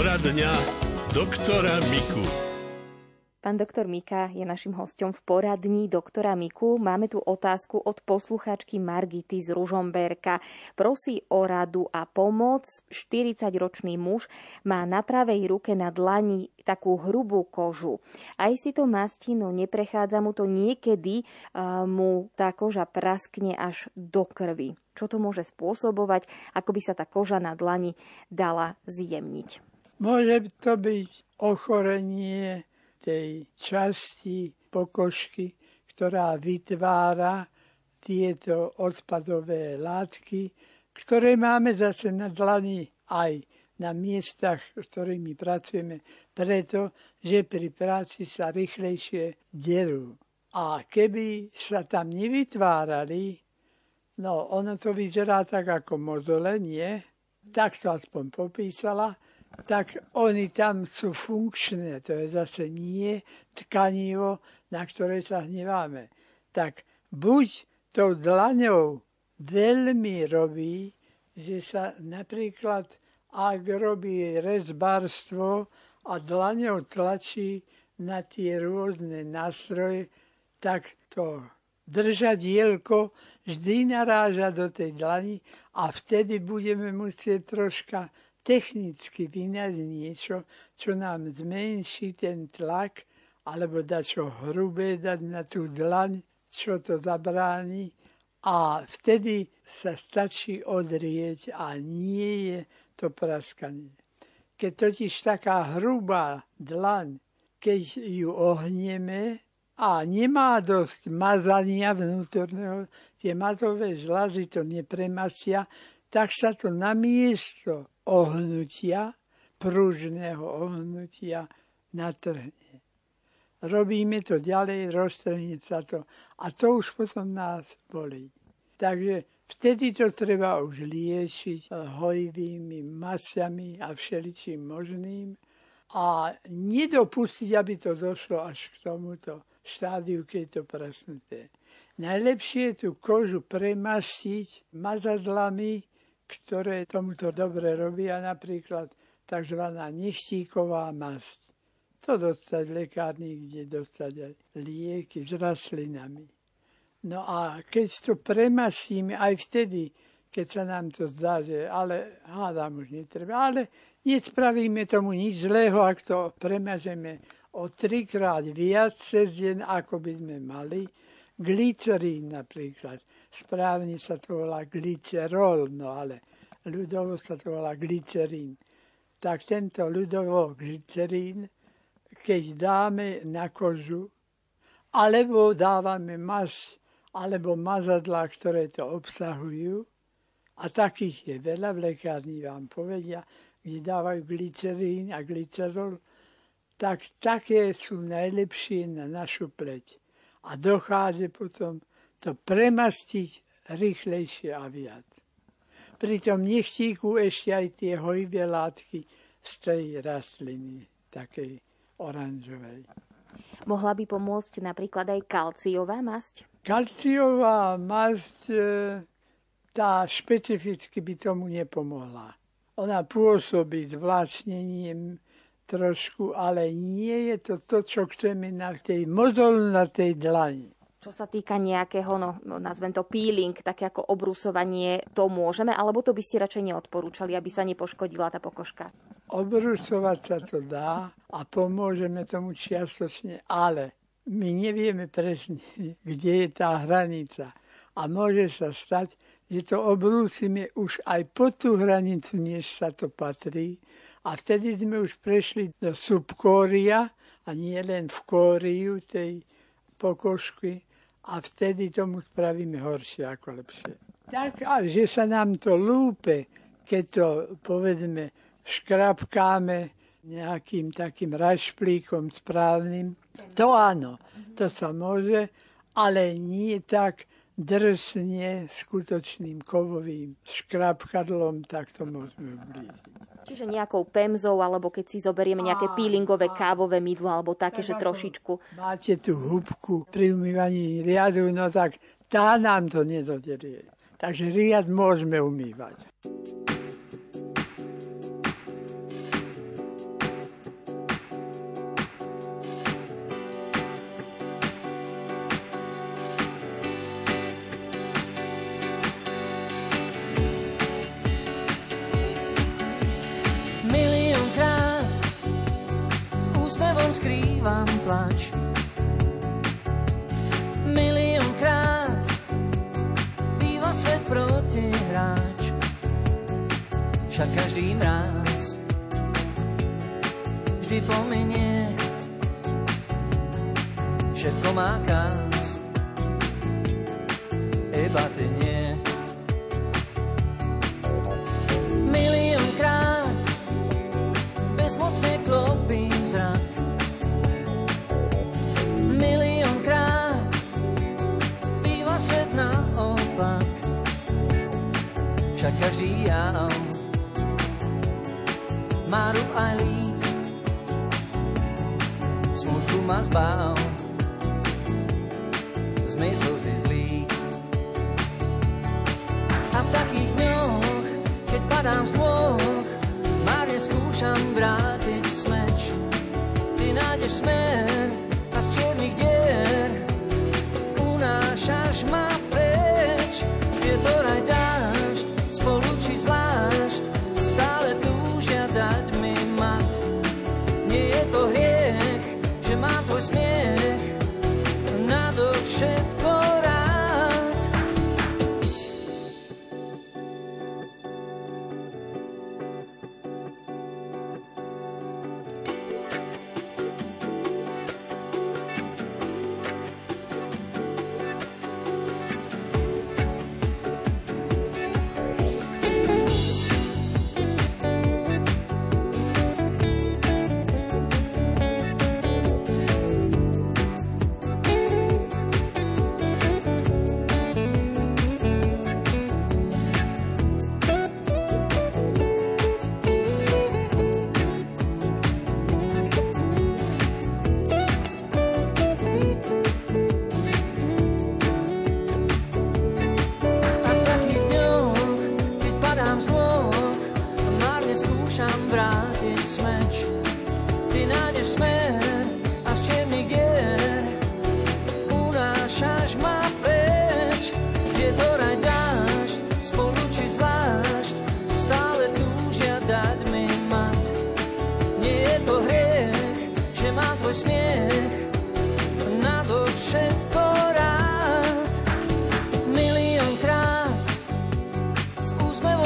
Poradňa doktora Miku. Pán doktor Mika je našim hostom v poradní doktora Miku. Máme tu otázku od posluchačky Margity z Ružomberka. Prosí o radu a pomoc. 40-ročný muž má na pravej ruke na dlani takú hrubú kožu. Aj si to mastí, no neprechádza mu to niekedy, mu tá koža praskne až do krvi. Čo to môže spôsobovať? Ako by sa tá koža na dlani dala zjemniť? Môže to byť ochorenie tej časti pokožky, ktorá vytvára tieto odpadové látky, ktoré máme zase na dlani aj na miestach, s ktorými pracujeme, preto, že pri práci sa rýchlejšie derú. A keby sa tam nevytvárali, no ono to vyzerá tak ako mozole, nie? Tak to aspoň popísala, tak oni tam sú funkčné. To je zase nie tkanivo, na ktoré sa hneváme. Tak buď tou dlaňou veľmi robí, že sa napríklad, ak robí rezbarstvo a dlaňou tlačí na tie rôzne nástroje, tak to držadielko vždy naráža do tej dlani a vtedy budeme musieť troška technicky vynať niečo, čo nám zmenší ten tlak, alebo dať čo hrubé, dať na tú dlaň, čo to zabráni. A vtedy sa stačí odrieť a nie je to praskanie. Keď totiž taká hrubá dlaň, keď ju ohneme a nemá dosť mazania vnútorného, tie mazové žlazy to nepremasia, tak sa to na miesto ohnutia, pružného ohnutia natrhne. Robíme to ďalej, roztrhne sa to a to už potom nás bolí. Takže vtedy to treba už liečiť hojivými masami a všeličím možným a nedopustiť, aby to došlo až k tomuto štádiu, keď je to prasnuté. Najlepšie je tú kožu premastiť mazadlami, ktoré tomuto dobre robia, napríklad tzv. nechtíková masť. To dostať v lekárni, kde dostať aj lieky s rastlinami. No a keď to premasíme aj vtedy, keď sa nám to zdá, že ale hádam už netreba, ale nespravíme tomu nič zlého, ak to premažeme o trikrát viac cez deň, ako by sme mali. Glycerín napríklad správne sa to volá glycerol, no ale ľudovo sa to volá glycerín. Tak tento ľudovo glycerín, keď dáme na kožu, alebo dávame mas, alebo mazadlá, ktoré to obsahujú, a takých je veľa, v lekárni vám povedia, kde dávajú glycerín a glycerol, tak také sú najlepšie na našu pleť. A dochádza potom to premastiť rýchlejšie a viac. Pri tom nechtíku ešte aj tie hojvé látky z tej rastliny, takej oranžovej. Mohla by pomôcť napríklad aj kalciová masť? Kalciová masť, e, tá špecificky by tomu nepomohla. Ona pôsobí zvláčnením trošku, ale nie je to to, čo chceme na tej mozolnatej dlani. Čo sa týka nejakého, no, nazvem to peeling, také ako obrusovanie, to môžeme, alebo to by ste radšej neodporúčali, aby sa nepoškodila tá pokožka? Obrusovať sa to dá a pomôžeme tomu čiastočne, ale my nevieme presne, kde je tá hranica. A môže sa stať, že to obrúsime už aj po tú hranicu, než sa to patrí. A vtedy sme už prešli do subkória a nie len v kóriu tej pokožky, a vtedy tomu spravíme horšie ako lepšie. Tak, ale že sa nám to lúpe, keď to povedzme škrapkáme nejakým takým rašplíkom správnym, to áno, to sa môže, ale nie tak drsne skutočným kovovým škrapkadlom, tak to môžeme ublížiť. Čiže nejakou pemzou, alebo keď si zoberieme nejaké peelingové kávové mydlo, alebo také, že trošičku. Máte tú hubku pri umývaní riadu, no tak tá nám to nedoderie. Takže riad môžeme umývať. Však každý mráz vždy pomenie, všetko má kás,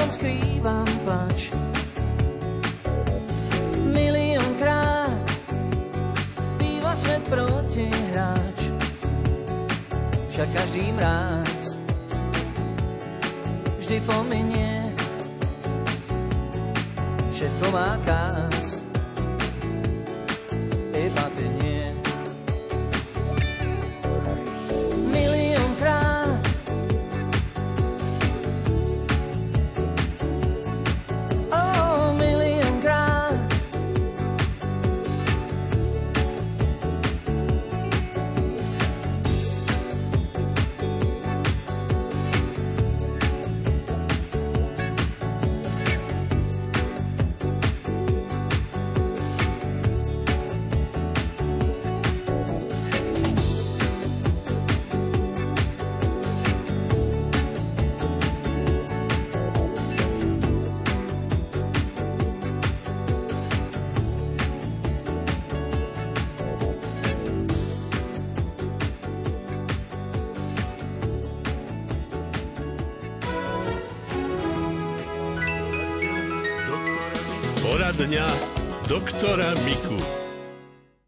úsmevom skrývam plač. Miliónkrát býva svet protihráč. Však každý mráz vždy pominie, všetko má kás, Poradňa doktora Miku.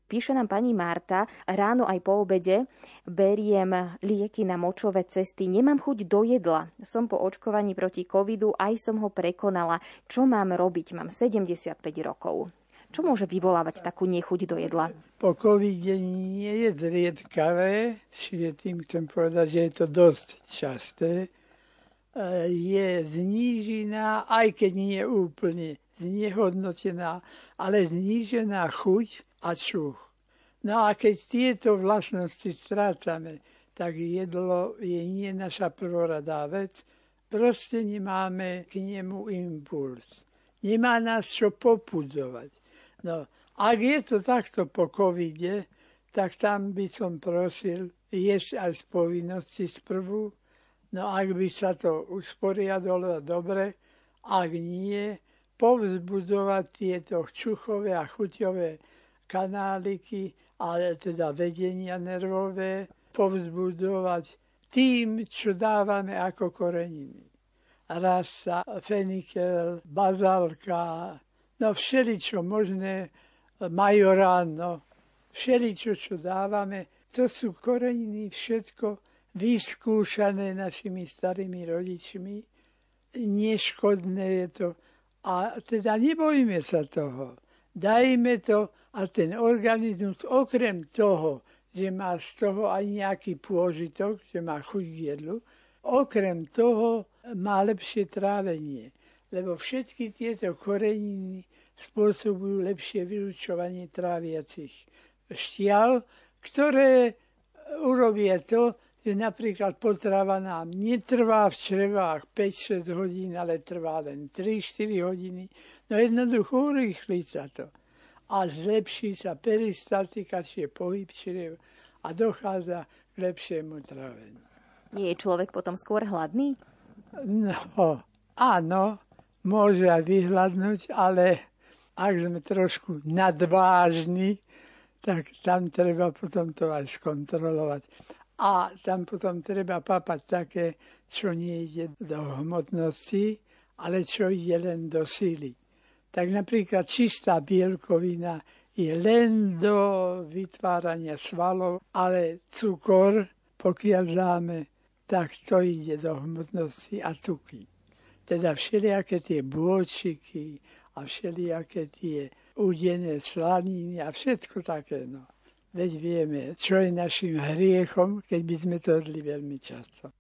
Píše nám pani Marta, ráno aj po obede beriem lieky na močové cesty, nemám chuť do jedla. Som po očkovaní proti covidu, aj som ho prekonala. Čo mám robiť? Mám 75 rokov. Čo môže vyvolávať takú nechuť do jedla? Po covide nie je zriedkavé, čiže tým chcem povedať, že je to dosť časté, E, je znížená, aj keď nie úplne znehodnotená, ale znížená chuť a čuch. No a keď tieto vlastnosti strácame, tak jedlo je nie naša prvoradá vec, proste nemáme k nemu impuls. Nemá nás čo popudzovať. No, ak je to takto po covide, tak tam by som prosil jesť aj z povinnosti sprvu. No ak by sa to usporiadalo dobre, ak nie, povzbudzovať tieto čuchové a chuťové kanáliky ale teda vedenia nervové povzbudovať tým, čo dávame ako koreniny. Rasa, fenikel, bazálka, no všeličo možné, majorán, no všeličo, čo dávame, to sú koreniny všetko vyskúšané našimi starými rodičmi. Neškodné je to. A teda nebojme sa toho. Dajme to a ten organizmus okrem toho, že má z toho aj nejaký pôžitok, že má chuť k jedlu. Okrem toho má lepšie trávenie, lebo všetky tieto koreniny spôsobujú lepšie vylučovanie tráviacich štial, ktoré urobia to, že napríklad potrava nám netrvá v črevách 5-6 hodín, ale trvá len 3-4 hodiny. No jednoducho urýchli sa to a zlepší sa peristaltika, čiže pohyb čriev a dochádza k lepšiemu tráveniu. Nie je človek potom skôr hladný? No, áno, môže aj vyhľadnúť, ale ak sme trošku nadvážni, tak tam treba potom to aj skontrolovať. A tam potom treba papať také, čo nie ide do hmotnosti, ale čo ide len do síly tak napríklad čistá bielkovina je len do vytvárania svalov, ale cukor, pokiaľ dáme, tak to ide do hmotnosti a tuky. Teda všelijaké tie bôčiky a všelijaké tie udené slaniny a všetko také. No. Veď vieme, čo je našim hriechom, keď by sme to jedli veľmi často.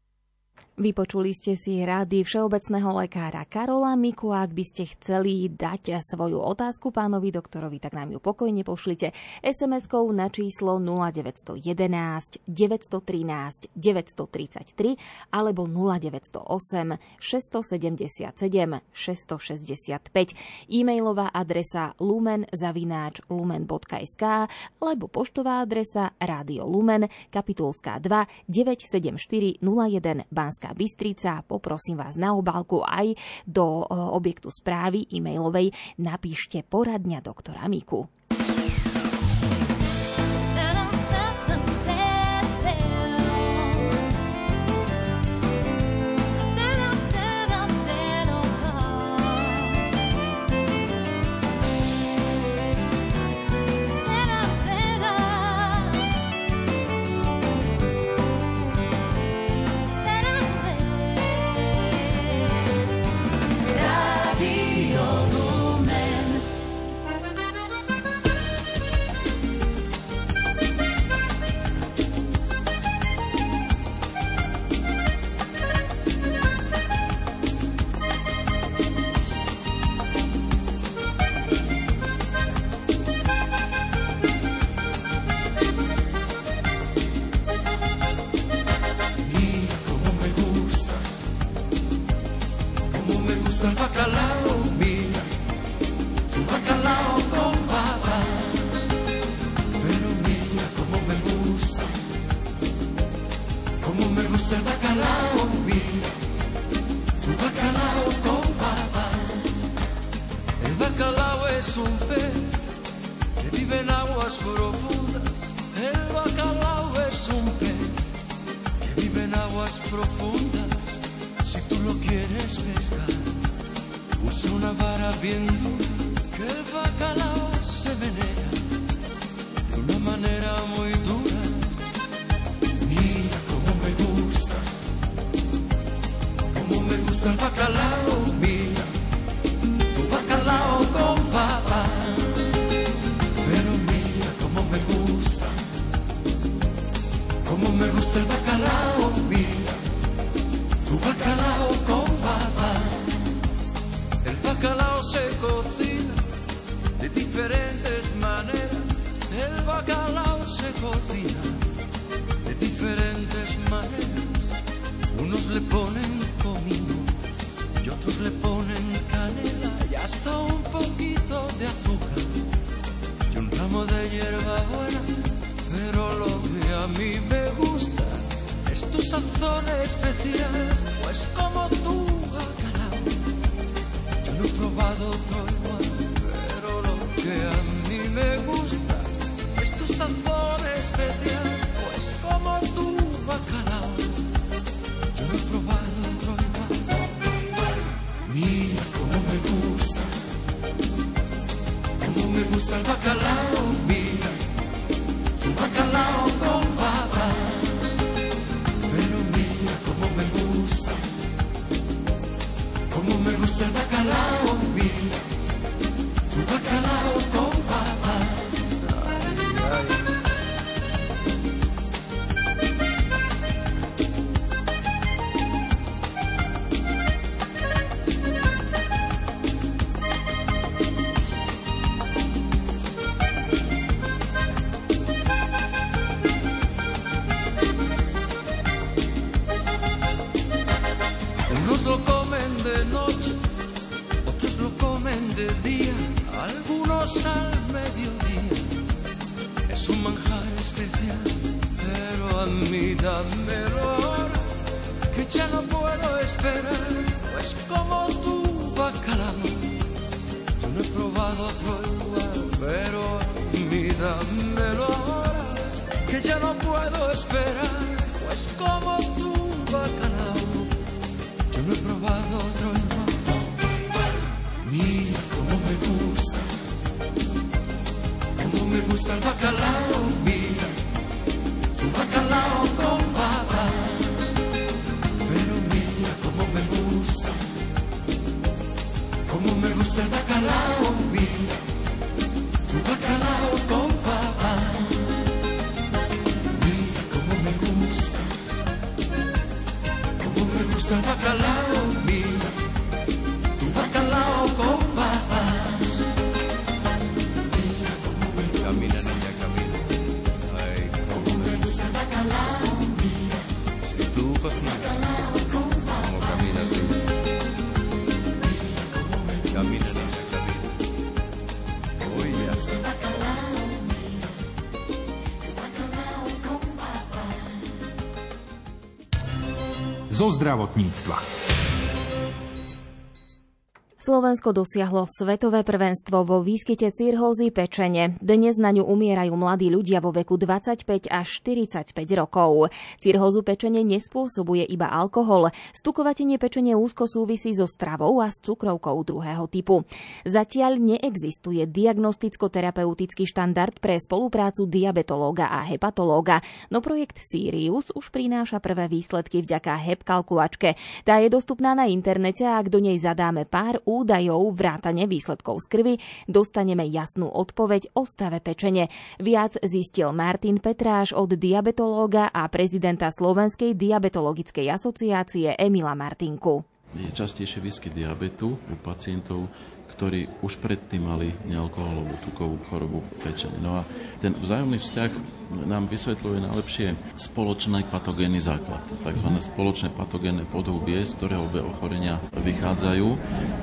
Vypočuli ste si rády všeobecného lekára Karola Miku. Ak by ste chceli dať svoju otázku pánovi doktorovi, tak nám ju pokojne pošlite SMS-kou na číslo 0911 913 933 alebo 0908 677 665. E-mailová adresa lumen zavináč lumen.sk alebo poštová adresa Rádio Lumen, kapitulská 2 974 01 Banská Bystrica. Poprosím vás na obálku aj do e, objektu správy e-mailovej napíšte poradňa doktora Miku. Zo zdravotníctva. Slovensko dosiahlo svetové prvenstvo vo výskyte cirhózy pečene. Dnes na ňu umierajú mladí ľudia vo veku 25 až 45 rokov. Cirhózu pečene nespôsobuje iba alkohol. Stukovatenie pečene úzko súvisí so stravou a s cukrovkou druhého typu. Zatiaľ neexistuje diagnosticko-terapeutický štandard pre spoluprácu diabetológa a hepatológa, no projekt Sirius už prináša prvé výsledky vďaka HEP kalkulačke. Tá je dostupná na internete a ak do nej zadáme pár údajov vrátane výsledkov z krvi dostaneme jasnú odpoveď o stave pečene. Viac zistil Martin Petráš od diabetológa a prezidenta Slovenskej diabetologickej asociácie Emila Martinku. Je častejšie výskyt diabetu u pacientov ktorí už predtým mali nealkoholovú tukovú chorobu pečene. No a ten vzájomný vzťah nám vysvetľuje najlepšie spoločný patogénny základ, tzv. spoločné patogénne podhubie, z ktorého obe ochorenia vychádzajú.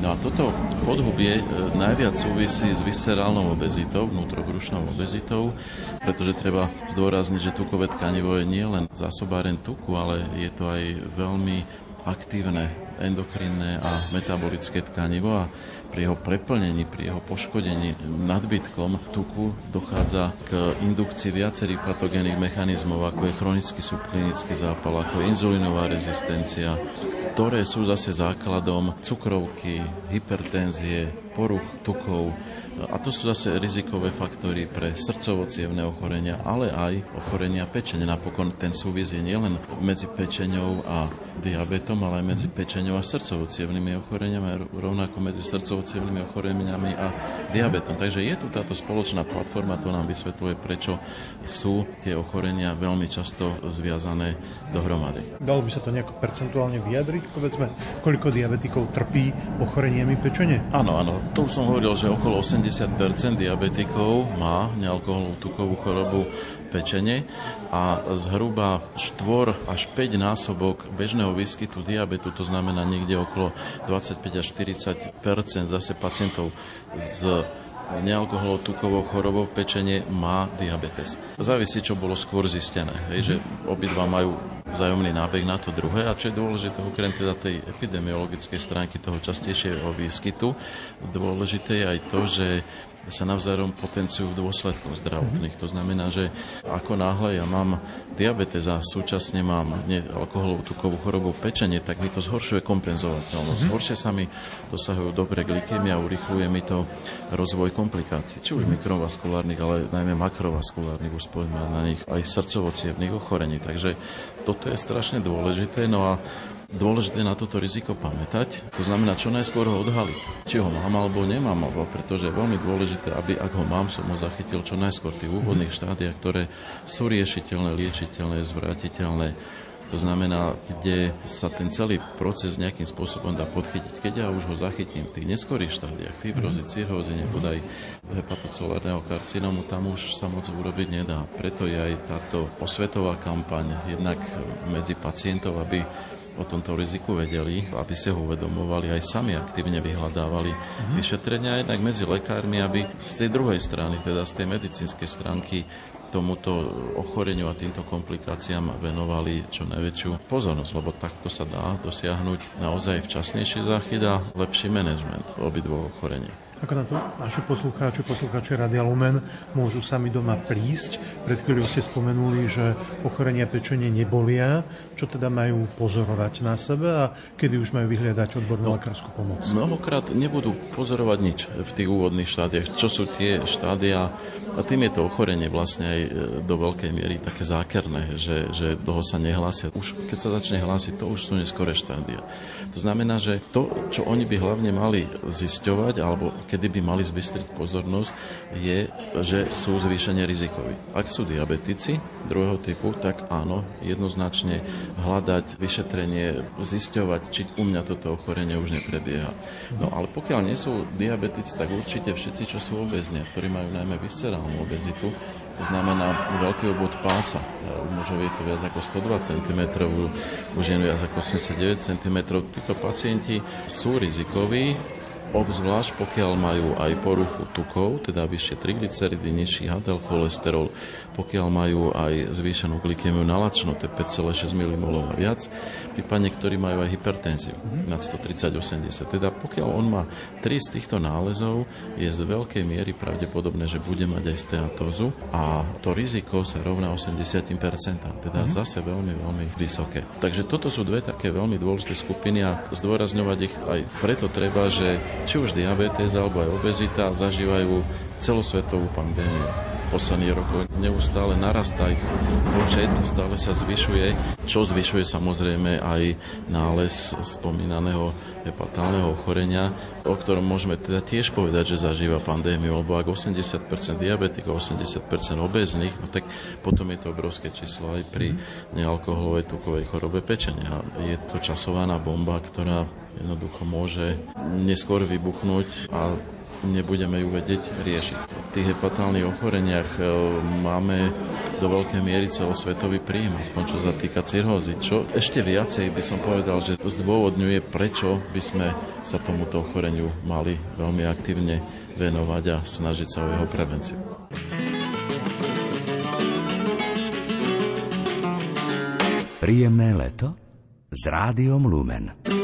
No a toto podhubie e, najviac súvisí s viscerálnou obezitou, vnútrobrušnou obezitou, pretože treba zdôrazniť, že tukové tkanivo je nielen zásobáren tuku, ale je to aj veľmi aktívne endokrinné a metabolické tkanivo a pri jeho preplnení, pri jeho poškodení nadbytkom tuku dochádza k indukcii viacerých patogénnych mechanizmov, ako je chronický subklinický zápal, ako je inzulinová rezistencia, ktoré sú zase základom cukrovky, hypertenzie, poruch tukov, a to sú zase rizikové faktory pre srdcovo ochorenia, ale aj ochorenia pečene. Napokon ten súvis je nielen medzi pečeňou a diabetom, ale aj medzi pečeňou a srdcovo ochoreniami, rovnako medzi srdcovo ochoreniami a diabetom. Takže je tu táto spoločná platforma, to nám vysvetľuje, prečo sú tie ochorenia veľmi často zviazané dohromady. Dalo by sa to nejako percentuálne vyjadriť? Povedzme, koľko diabetikov trpí ochoreniami pečene? Áno, áno. To už som hovoril, že okolo 80 80% diabetikov má nealkoholovú tukovú chorobu pečene a zhruba 4 až 5 násobok bežného výskytu diabetu, to znamená niekde okolo 25 až 40% zase pacientov s nealkoholovou tukovou chorobou pečenie má diabetes. Závisí, čo bolo skôr zistené, hej, že obidva majú vzájomný nábeh na to druhé a čo je dôležité okrem teda tej epidemiologickej stránky toho častejšieho výskytu, dôležité je aj to, že sa navzájom potenciujú v dôsledkoch zdravotných. To znamená, že ako náhle ja mám diabetes a súčasne mám alkoholovú tukovú chorobu pečenie, tak mi to zhoršuje kompenzovateľnosť. Mm-hmm. Horšie sa mi dosahujú dobre glykémia, urychluje mi to rozvoj komplikácií, či už mikrovaskulárnych, ale najmä makrovaskulárnych, už spojíme na nich aj srdcovo ochorení. Takže toto je strašne dôležité. No a Dôležité na toto riziko pamätať, to znamená čo najskôr ho odhaliť, či ho mám alebo nemám, pretože je veľmi dôležité, aby ak ho mám, som ho zachytil čo najskôr v tých úvodných štádiách, ktoré sú riešiteľné, liečiteľné, zvratiteľné, to znamená, kde sa ten celý proces nejakým spôsobom dá podchytiť. Keď ja už ho zachytím v tých neskorých štádiách, fibrozy, cirhózy, nebodaj hepatocelárneho karcinomu, tam už sa moc urobiť nedá. Preto je aj táto osvetová kampaň jednak medzi pacientov, aby o tomto riziku vedeli, aby si ho uvedomovali, aj sami aktívne vyhľadávali uh-huh. vyšetrenia, jednak medzi lekármi, aby z tej druhej strany, teda z tej medicínskej stránky, tomuto ochoreniu a týmto komplikáciám venovali čo najväčšiu pozornosť, lebo takto sa dá dosiahnuť naozaj včasnejší záchyt a lepší manažment obidvoch ochorení. Ako na to naši poslucháči, poslucháči Radia Lumen môžu sami doma prísť. Pred chvíľou ste spomenuli, že ochorenia pečenie nebolia. Čo teda majú pozorovať na sebe a kedy už majú vyhľadať odbornú no, lekárskú pomoc? Mnohokrát nebudú pozorovať nič v tých úvodných štádiách. Čo sú tie štádia a tým je to ochorenie vlastne aj e, do veľkej miery také zákerné, že, že dlho sa nehlásia. Už keď sa začne hlásiť, to už sú neskore štádia. To znamená, že to, čo oni by hlavne mali zisťovať, alebo kedy by mali zbystriť pozornosť, je, že sú zvýšenie rizikoví. Ak sú diabetici druhého typu, tak áno, jednoznačne hľadať vyšetrenie, zisťovať, či u mňa toto ochorenie už neprebieha. No ale pokiaľ nie sú diabetici, tak určite všetci, čo sú obezni, ktorí majú najmä viscerálnu obezitu, to znamená veľký obvod pása. U mužov je to viac ako 102 cm, u žien viac ako 89 cm. Títo pacienti sú rizikoví, obzvlášť pokiaľ majú aj poruchu tukov, teda vyššie triglyceridy, nižší HDL cholesterol, pokiaľ majú aj zvýšenú glykemiu nalačnú, to je 5,6 mmol a viac, prípadne ktorí majú aj hypertenziu nad 130-80. Teda pokiaľ on má tri z týchto nálezov, je z veľkej miery pravdepodobné, že bude mať aj steatózu a to riziko sa rovná 80%, teda mm-hmm. zase veľmi, veľmi vysoké. Takže toto sú dve také veľmi dôležité skupiny a zdôrazňovať ich aj preto treba, že či už diabetes alebo aj obezita zažívajú celosvetovú pandémiu. Posledných rokov neustále narastá ich počet, stále sa zvyšuje, čo zvyšuje samozrejme aj nález spomínaného hepatálneho ochorenia, o ktorom môžeme teda tiež povedať, že zažíva pandémiu, lebo ak 80% diabetikov, 80% obezných, no tak potom je to obrovské číslo aj pri nealkoholovej tukovej chorobe pečenia. Je to časovaná bomba, ktorá jednoducho môže neskôr vybuchnúť a nebudeme ju vedieť riešiť. V tých hepatálnych ochoreniach e, máme do veľkej miery celosvetový príjem, aspoň čo sa týka cirhózy. Čo ešte viacej by som povedal, že zdôvodňuje, prečo by sme sa tomuto ochoreniu mali veľmi aktívne venovať a snažiť sa o jeho prevenciu. Príjemné leto s rádiom Lumen.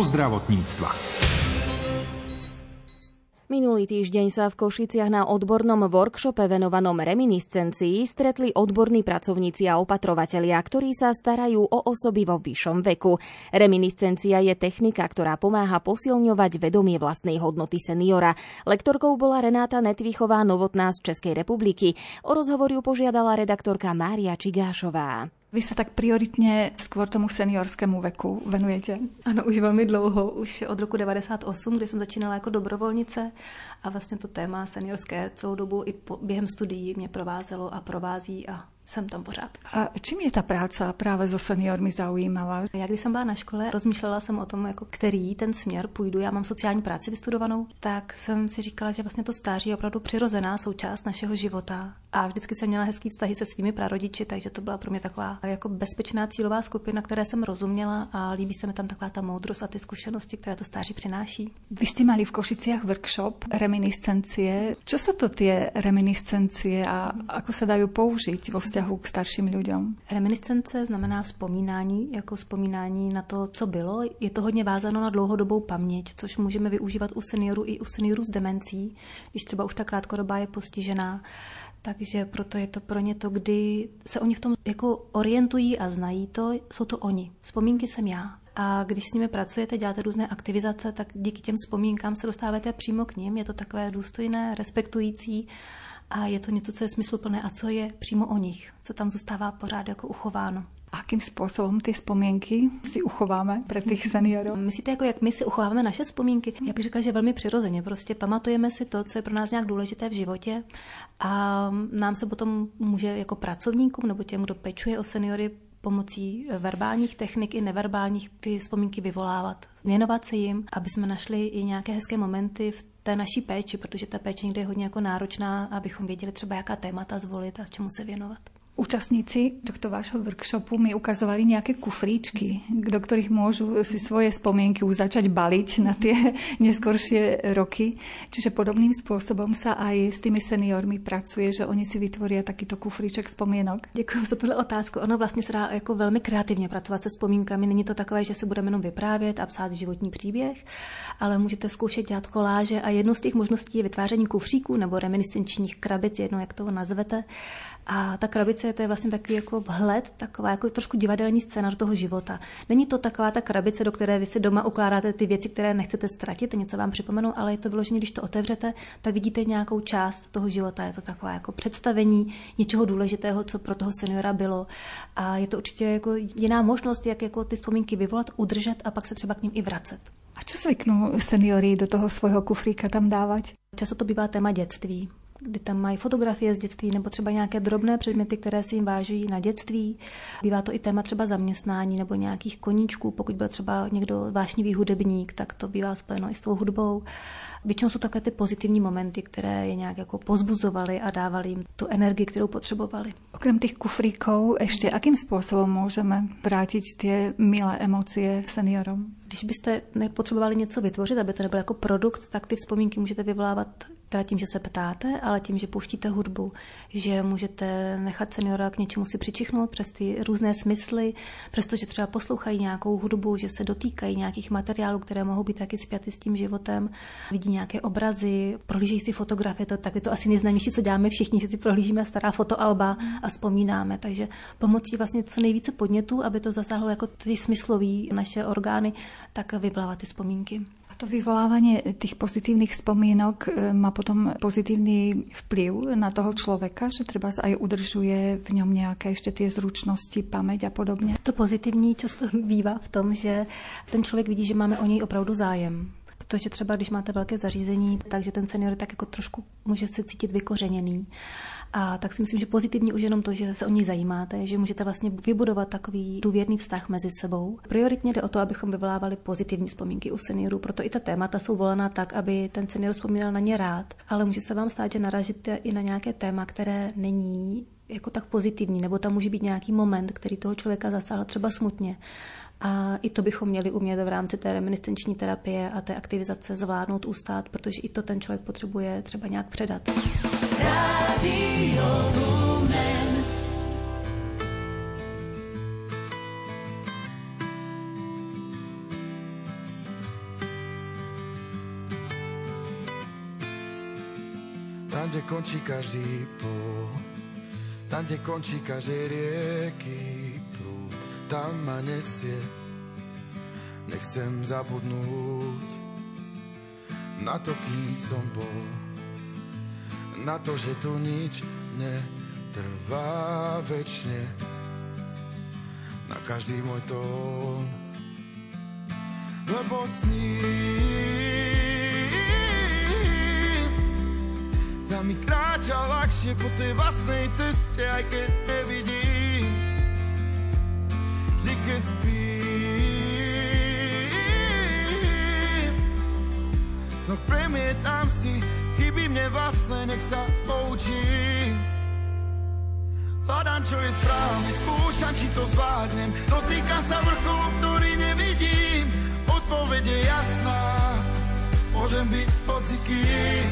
Zo zdravotníctva. Minulý týždeň sa v Košiciach na odbornom workshope venovanom reminiscencii stretli odborní pracovníci a opatrovatelia, ktorí sa starajú o osoby vo vyššom veku. Reminiscencia je technika, ktorá pomáha posilňovať vedomie vlastnej hodnoty seniora. Lektorkou bola Renáta Netvichová Novotná z Českej republiky. O rozhovor ju požiadala redaktorka Mária Čigášová. Vy sa tak prioritne skôr tomu seniorskému veku venujete? Ano, už velmi dlouho, už od roku 98, kdy jsem začínala jako dobrovolnice a vlastně to téma seniorské celou dobu i po, během studií mě provázelo a provází a jsem tam pořád. A čím je ta práca právě so seniormi zaujímavá? Já když jsem byla na škole, rozmýšlela jsem o tom, jako který ten směr půjdu. Já mám sociální práci vystudovanou, tak jsem si říkala, že vlastně to stáří je opravdu přirozená součást našeho života. A vždycky jsem měla hezký vztahy se svými prarodiči, takže to byla pro mě taková jako bezpečná cílová skupina, které jsem rozuměla a líbí se mi tam taková ta moudrost a ty zkušenosti, které to stáří přináší. Vy ste mali v Košiciach workshop reminiscencie. Čo sú to tie reminiscencie a ako sa dajú použiť vo vzťahu k starším ľuďom? Reminiscence znamená vzpomínání, jako vzpomínání na to, co bylo. Je to hodně vázáno na dlouhodobou paměť, což můžeme využívat u seniorů i u seniorů s demencí, když třeba už ta krátkodobá je postižená. Takže proto je to pro ně to, kdy se oni v tom jako orientují a znají to, jsou to oni. Vzpomínky jsem já. A když s nimi pracujete, děláte různé aktivizace, tak díky těm vzpomínkám se dostáváte přímo k ním. Je to takové důstojné, respektující a je to něco, co je smysluplné a co je přímo o nich, co tam zůstává pořád jako uchováno. Akým spôsobom tie spomienky si uchováme pre tých seniorov? Myslíte, jako jak my si uchováváme naše vzpomínky? Já bych řekla, že velmi přirozeně. Prostě pamatujeme si to, co je pro nás nějak důležité v životě a nám se potom může jako pracovníkům nebo těm, kdo pečuje o seniory, pomocí verbálních technik i neverbálních ty vzpomínky vyvolávat. Věnovat se jim, aby jsme našli i nějaké hezké momenty v té naší péči, protože ta péče někdy je hodně jako náročná, abychom věděli třeba, jaká témata zvolit a čemu se věnovat. Účastníci tohto vášho workshopu mi ukazovali nejaké kufríčky, do ktorých môžu si svoje spomienky už začať baliť na tie neskoršie roky. Čiže podobným spôsobom sa aj s tými seniormi pracuje, že oni si vytvoria takýto kufríček spomienok. Děkuji za tuhle otázku. Ono vlastně se dá jako velmi kreativně pracovat se vzpomínkami. Není to takové, že se budeme jenom vyprávět a psát životní příběh, ale můžete zkoušet dělat koláže a jednou z těch možností je vytváření kufříků nebo reminiscenčních krabic, jedno jak to nazvete. A ta krabice to je vlastně takový jako vhled, taková jako trošku divadelní scéna do toho života. Není to taková ta krabice, do které vy si doma ukládáte ty věci, které nechcete ztratit, něco vám připomenu, ale je to vyloženě, když to otevřete, tak vidíte nějakou část toho života. Je to takové jako představení něčeho důležitého, co pro toho seniora bylo. A je to určitě jako jiná možnost, jak jako ty vzpomínky vyvolat, udržet a pak se třeba k ním i vracet. A čo zvyknú seniori do toho svojho kufríka tam dávať? Často to bývá téma dětství kdy tam mají fotografie z dětství nebo třeba nějaké drobné předměty, které si jim váží na dětství. Bývá to i téma třeba zaměstnání nebo nějakých koníčků. Pokud byl třeba někdo vášnivý hudebník, tak to bývá spojeno i s tou hudbou. Většinou jsou takové ty pozitivní momenty, které je nějak jako pozbuzovaly a dávali jim tu energii, kterou potřebovali. Okrem tých kufríkov, ešte akým spôsobom môžeme vrátiť tie milé emócie seniorom? Když byste nepotřebovali něco vytvořit, aby to nebylo jako produkt, tak ty vzpomínky můžete vyvolávat teda tím, že se ptáte, ale tím, že pouštíte hudbu, že můžete nechat seniora k něčemu si přičichnout přes ty různé smysly, přestože třeba poslouchají nějakou hudbu, že se dotýkají nějakých materiálů, které mohou být taky spjaty s tím životem, vidí nějaké obrazy, prohlížejí si fotografie, to taky to asi nejznámější, co děláme všichni, že si prohlížíme stará fotoalba a vzpomínáme. Takže pomocí vlastně co nejvíce podnětů, aby to zasáhlo jako ty smyslový naše orgány, tak vyplávat ty vzpomínky. To vyvolávanie tých pozitívnych spomienok e, má potom pozitívny vplyv na toho človeka, že treba aj udržuje v ňom nejaké ešte tie zručnosti, pamäť a podobne. To pozitivní často bývá v tom, že ten člověk vidí, že máme o něj opravdu zájem. Protože třeba když máte velké zařízení, takže ten senior tak jako trošku může se cítit vykořeněný. A tak si myslím, že pozitivní už jenom to, že se o ní zajímáte, že můžete vlastně vybudovat takový důvěrný vztah mezi sebou. Prioritně jde o to, abychom vyvolávali pozitivní vzpomínky u seniorů, proto i ta témata jsou volená tak, aby ten senior vzpomínal na ně rád, ale může se vám stát, že naražíte i na nějaké téma, které není jako tak pozitivní, nebo tam může být nějaký moment, který toho člověka zasáhl třeba smutně. A i to bychom měli umět v rámci té reminiscenční terapie a té aktivizace zvládnout, ustát, protože i to ten člověk potřebuje třeba nějak předat. Radio. Tam, kde končí každý pol, tam, kde končí každej rieky tam ma nesie. Nechcem zabudnúť na to, ký som bol. Na to, že tu nič netrvá večne. Na každý môj tón. Lebo sním sa mi kráča ľahšie po tej vlastnej ceste aj keď keď spím snok premietam si Chyby mne vlastne, nech sa poučím. Hľadám, čo je správne, skúšam, či to zvládnem. Dotýkam sa vrcholu, ktorý nevidím. Odpoveď je jasná, môžem byť pocikým.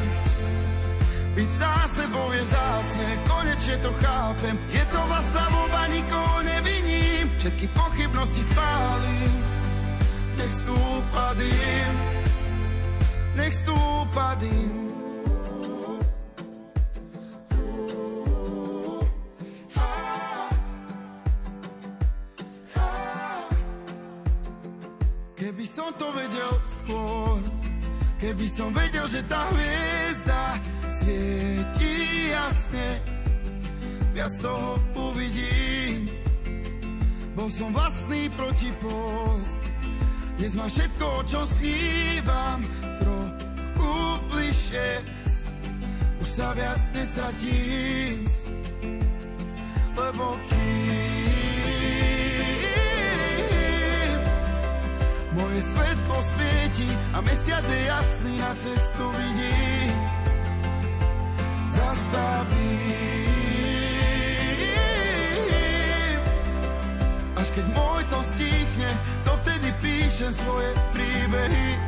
Byť sám sebou je vzácne, konečne to chápem. Je to vlastná voľba, nikoho neviním. Všetky pochybnosti spálim, nech stúpa dým. Nech stúpa dým. som to vedel skôr, keby som vedel, že tá hviezda svieti jasne, viac toho uvidím. Bol som vlastný protipol, dnes mám všetko, o čo snívam, trochu bližšie, už sa viac nestratím, lebo kým Moje svetlo svieti a mesiac je jasný na cestu vidí. Zastaví. Až keď môj to stichne, vtedy píšem svoje príbehy.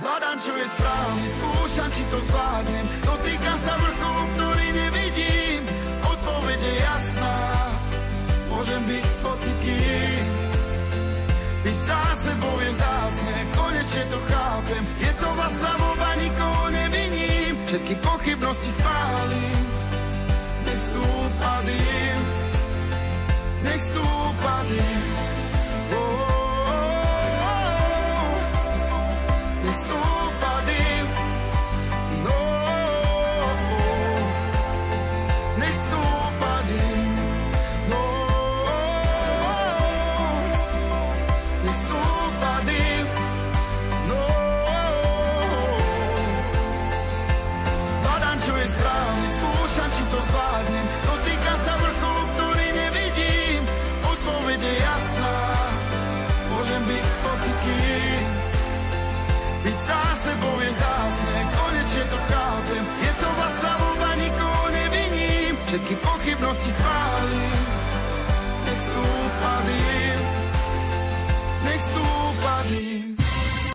Hľadám, čo je správne, skúšam, či to zvládnem. Dotýkam sa vrcholu, ktorý nevidím. Odpoveď je jasná, môžem byť pocitým. Byť za sebou je zácne, konečne to chápem. Je to vlastná voľba, nikoho neviním. Všetky pochybnosti spálim.